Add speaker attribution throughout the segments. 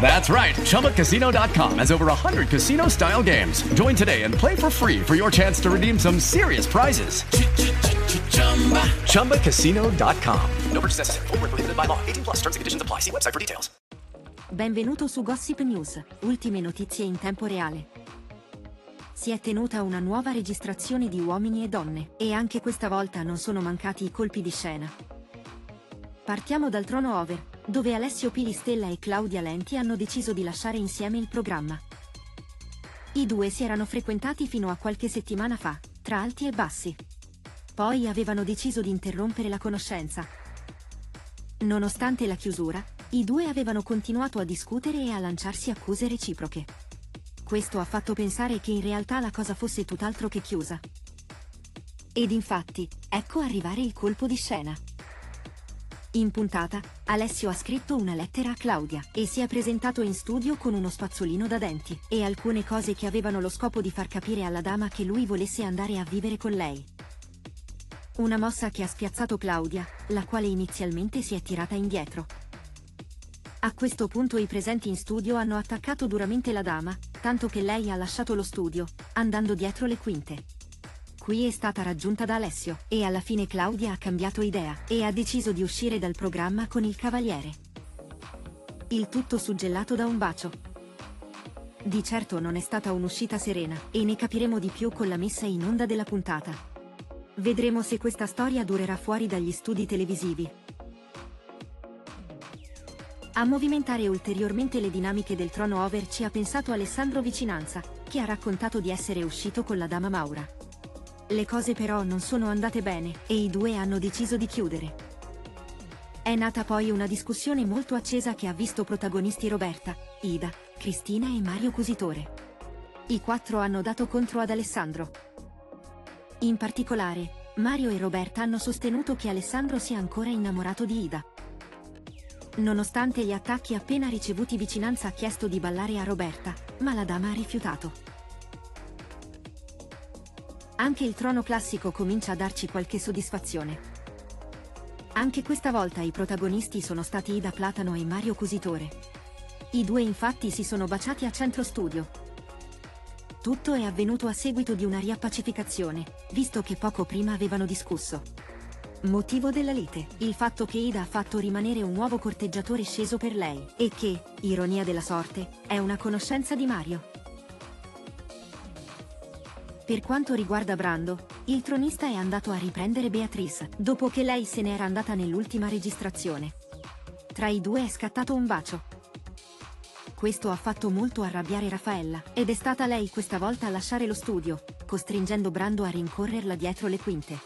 Speaker 1: That's right. ChumbaCasino.com has over 100 casino style games. Join today and play for free for your chance to redeem some serious prizes. ChumbaCasino.com. No purchase necessary. Full prohibited by law. 18 plus terms and conditions apply. See website for details.
Speaker 2: Benvenuto su Gossip News, ultime notizie in tempo reale. Si è tenuta una nuova registrazione di uomini e donne, e anche questa volta non sono mancati i colpi di scena. Partiamo dal trono over, dove Alessio Pilistella e Claudia Lenti hanno deciso di lasciare insieme il programma. I due si erano frequentati fino a qualche settimana fa, tra alti e bassi. Poi avevano deciso di interrompere la conoscenza. Nonostante la chiusura, i due avevano continuato a discutere e a lanciarsi accuse reciproche. Questo ha fatto pensare che in realtà la cosa fosse tutt'altro che chiusa. Ed infatti, ecco arrivare il colpo di scena. In puntata, Alessio ha scritto una lettera a Claudia e si è presentato in studio con uno spazzolino da denti e alcune cose che avevano lo scopo di far capire alla dama che lui volesse andare a vivere con lei. Una mossa che ha spiazzato Claudia, la quale inizialmente si è tirata indietro. A questo punto i presenti in studio hanno attaccato duramente la dama, tanto che lei ha lasciato lo studio, andando dietro le quinte. Qui è stata raggiunta da Alessio, e alla fine Claudia ha cambiato idea, e ha deciso di uscire dal programma con il cavaliere. Il tutto suggellato da un bacio. Di certo non è stata un'uscita serena, e ne capiremo di più con la messa in onda della puntata. Vedremo se questa storia durerà fuori dagli studi televisivi. A movimentare ulteriormente le dinamiche del trono over ci ha pensato Alessandro Vicinanza, che ha raccontato di essere uscito con la dama Maura. Le cose però non sono andate bene, e i due hanno deciso di chiudere. È nata poi una discussione molto accesa che ha visto protagonisti Roberta, Ida, Cristina e Mario Cusitore. I quattro hanno dato contro ad Alessandro. In particolare, Mario e Roberta hanno sostenuto che Alessandro sia ancora innamorato di Ida. Nonostante gli attacchi appena ricevuti Vicinanza ha chiesto di ballare a Roberta, ma la dama ha rifiutato. Anche il trono classico comincia a darci qualche soddisfazione. Anche questa volta i protagonisti sono stati Ida Platano e Mario Cusitore. I due infatti si sono baciati a centro studio. Tutto è avvenuto a seguito di una riappacificazione, visto che poco prima avevano discusso. Motivo della lite, il fatto che Ida ha fatto rimanere un nuovo corteggiatore sceso per lei, e che, ironia della sorte, è una conoscenza di Mario. Per quanto riguarda Brando, il tronista è andato a riprendere Beatrice, dopo che lei se n'era andata nell'ultima registrazione. Tra i due è scattato un bacio. Questo ha fatto molto arrabbiare Raffaella, ed è stata lei questa volta a lasciare lo studio, costringendo Brando a rincorrerla dietro le quinte.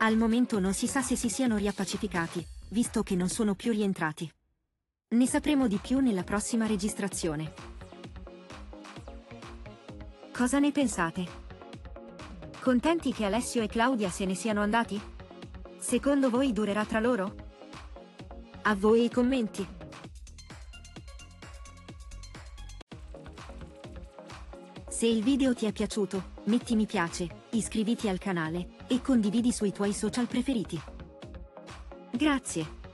Speaker 2: Al momento non si sa se si siano riappacificati, visto che non sono più rientrati. Ne sapremo di più nella prossima registrazione. Cosa ne pensate? Contenti che Alessio e Claudia se ne siano andati? Secondo voi durerà tra loro? A voi i commenti. Se il video ti è piaciuto, metti mi piace, iscriviti al canale e condividi sui tuoi social preferiti. Grazie.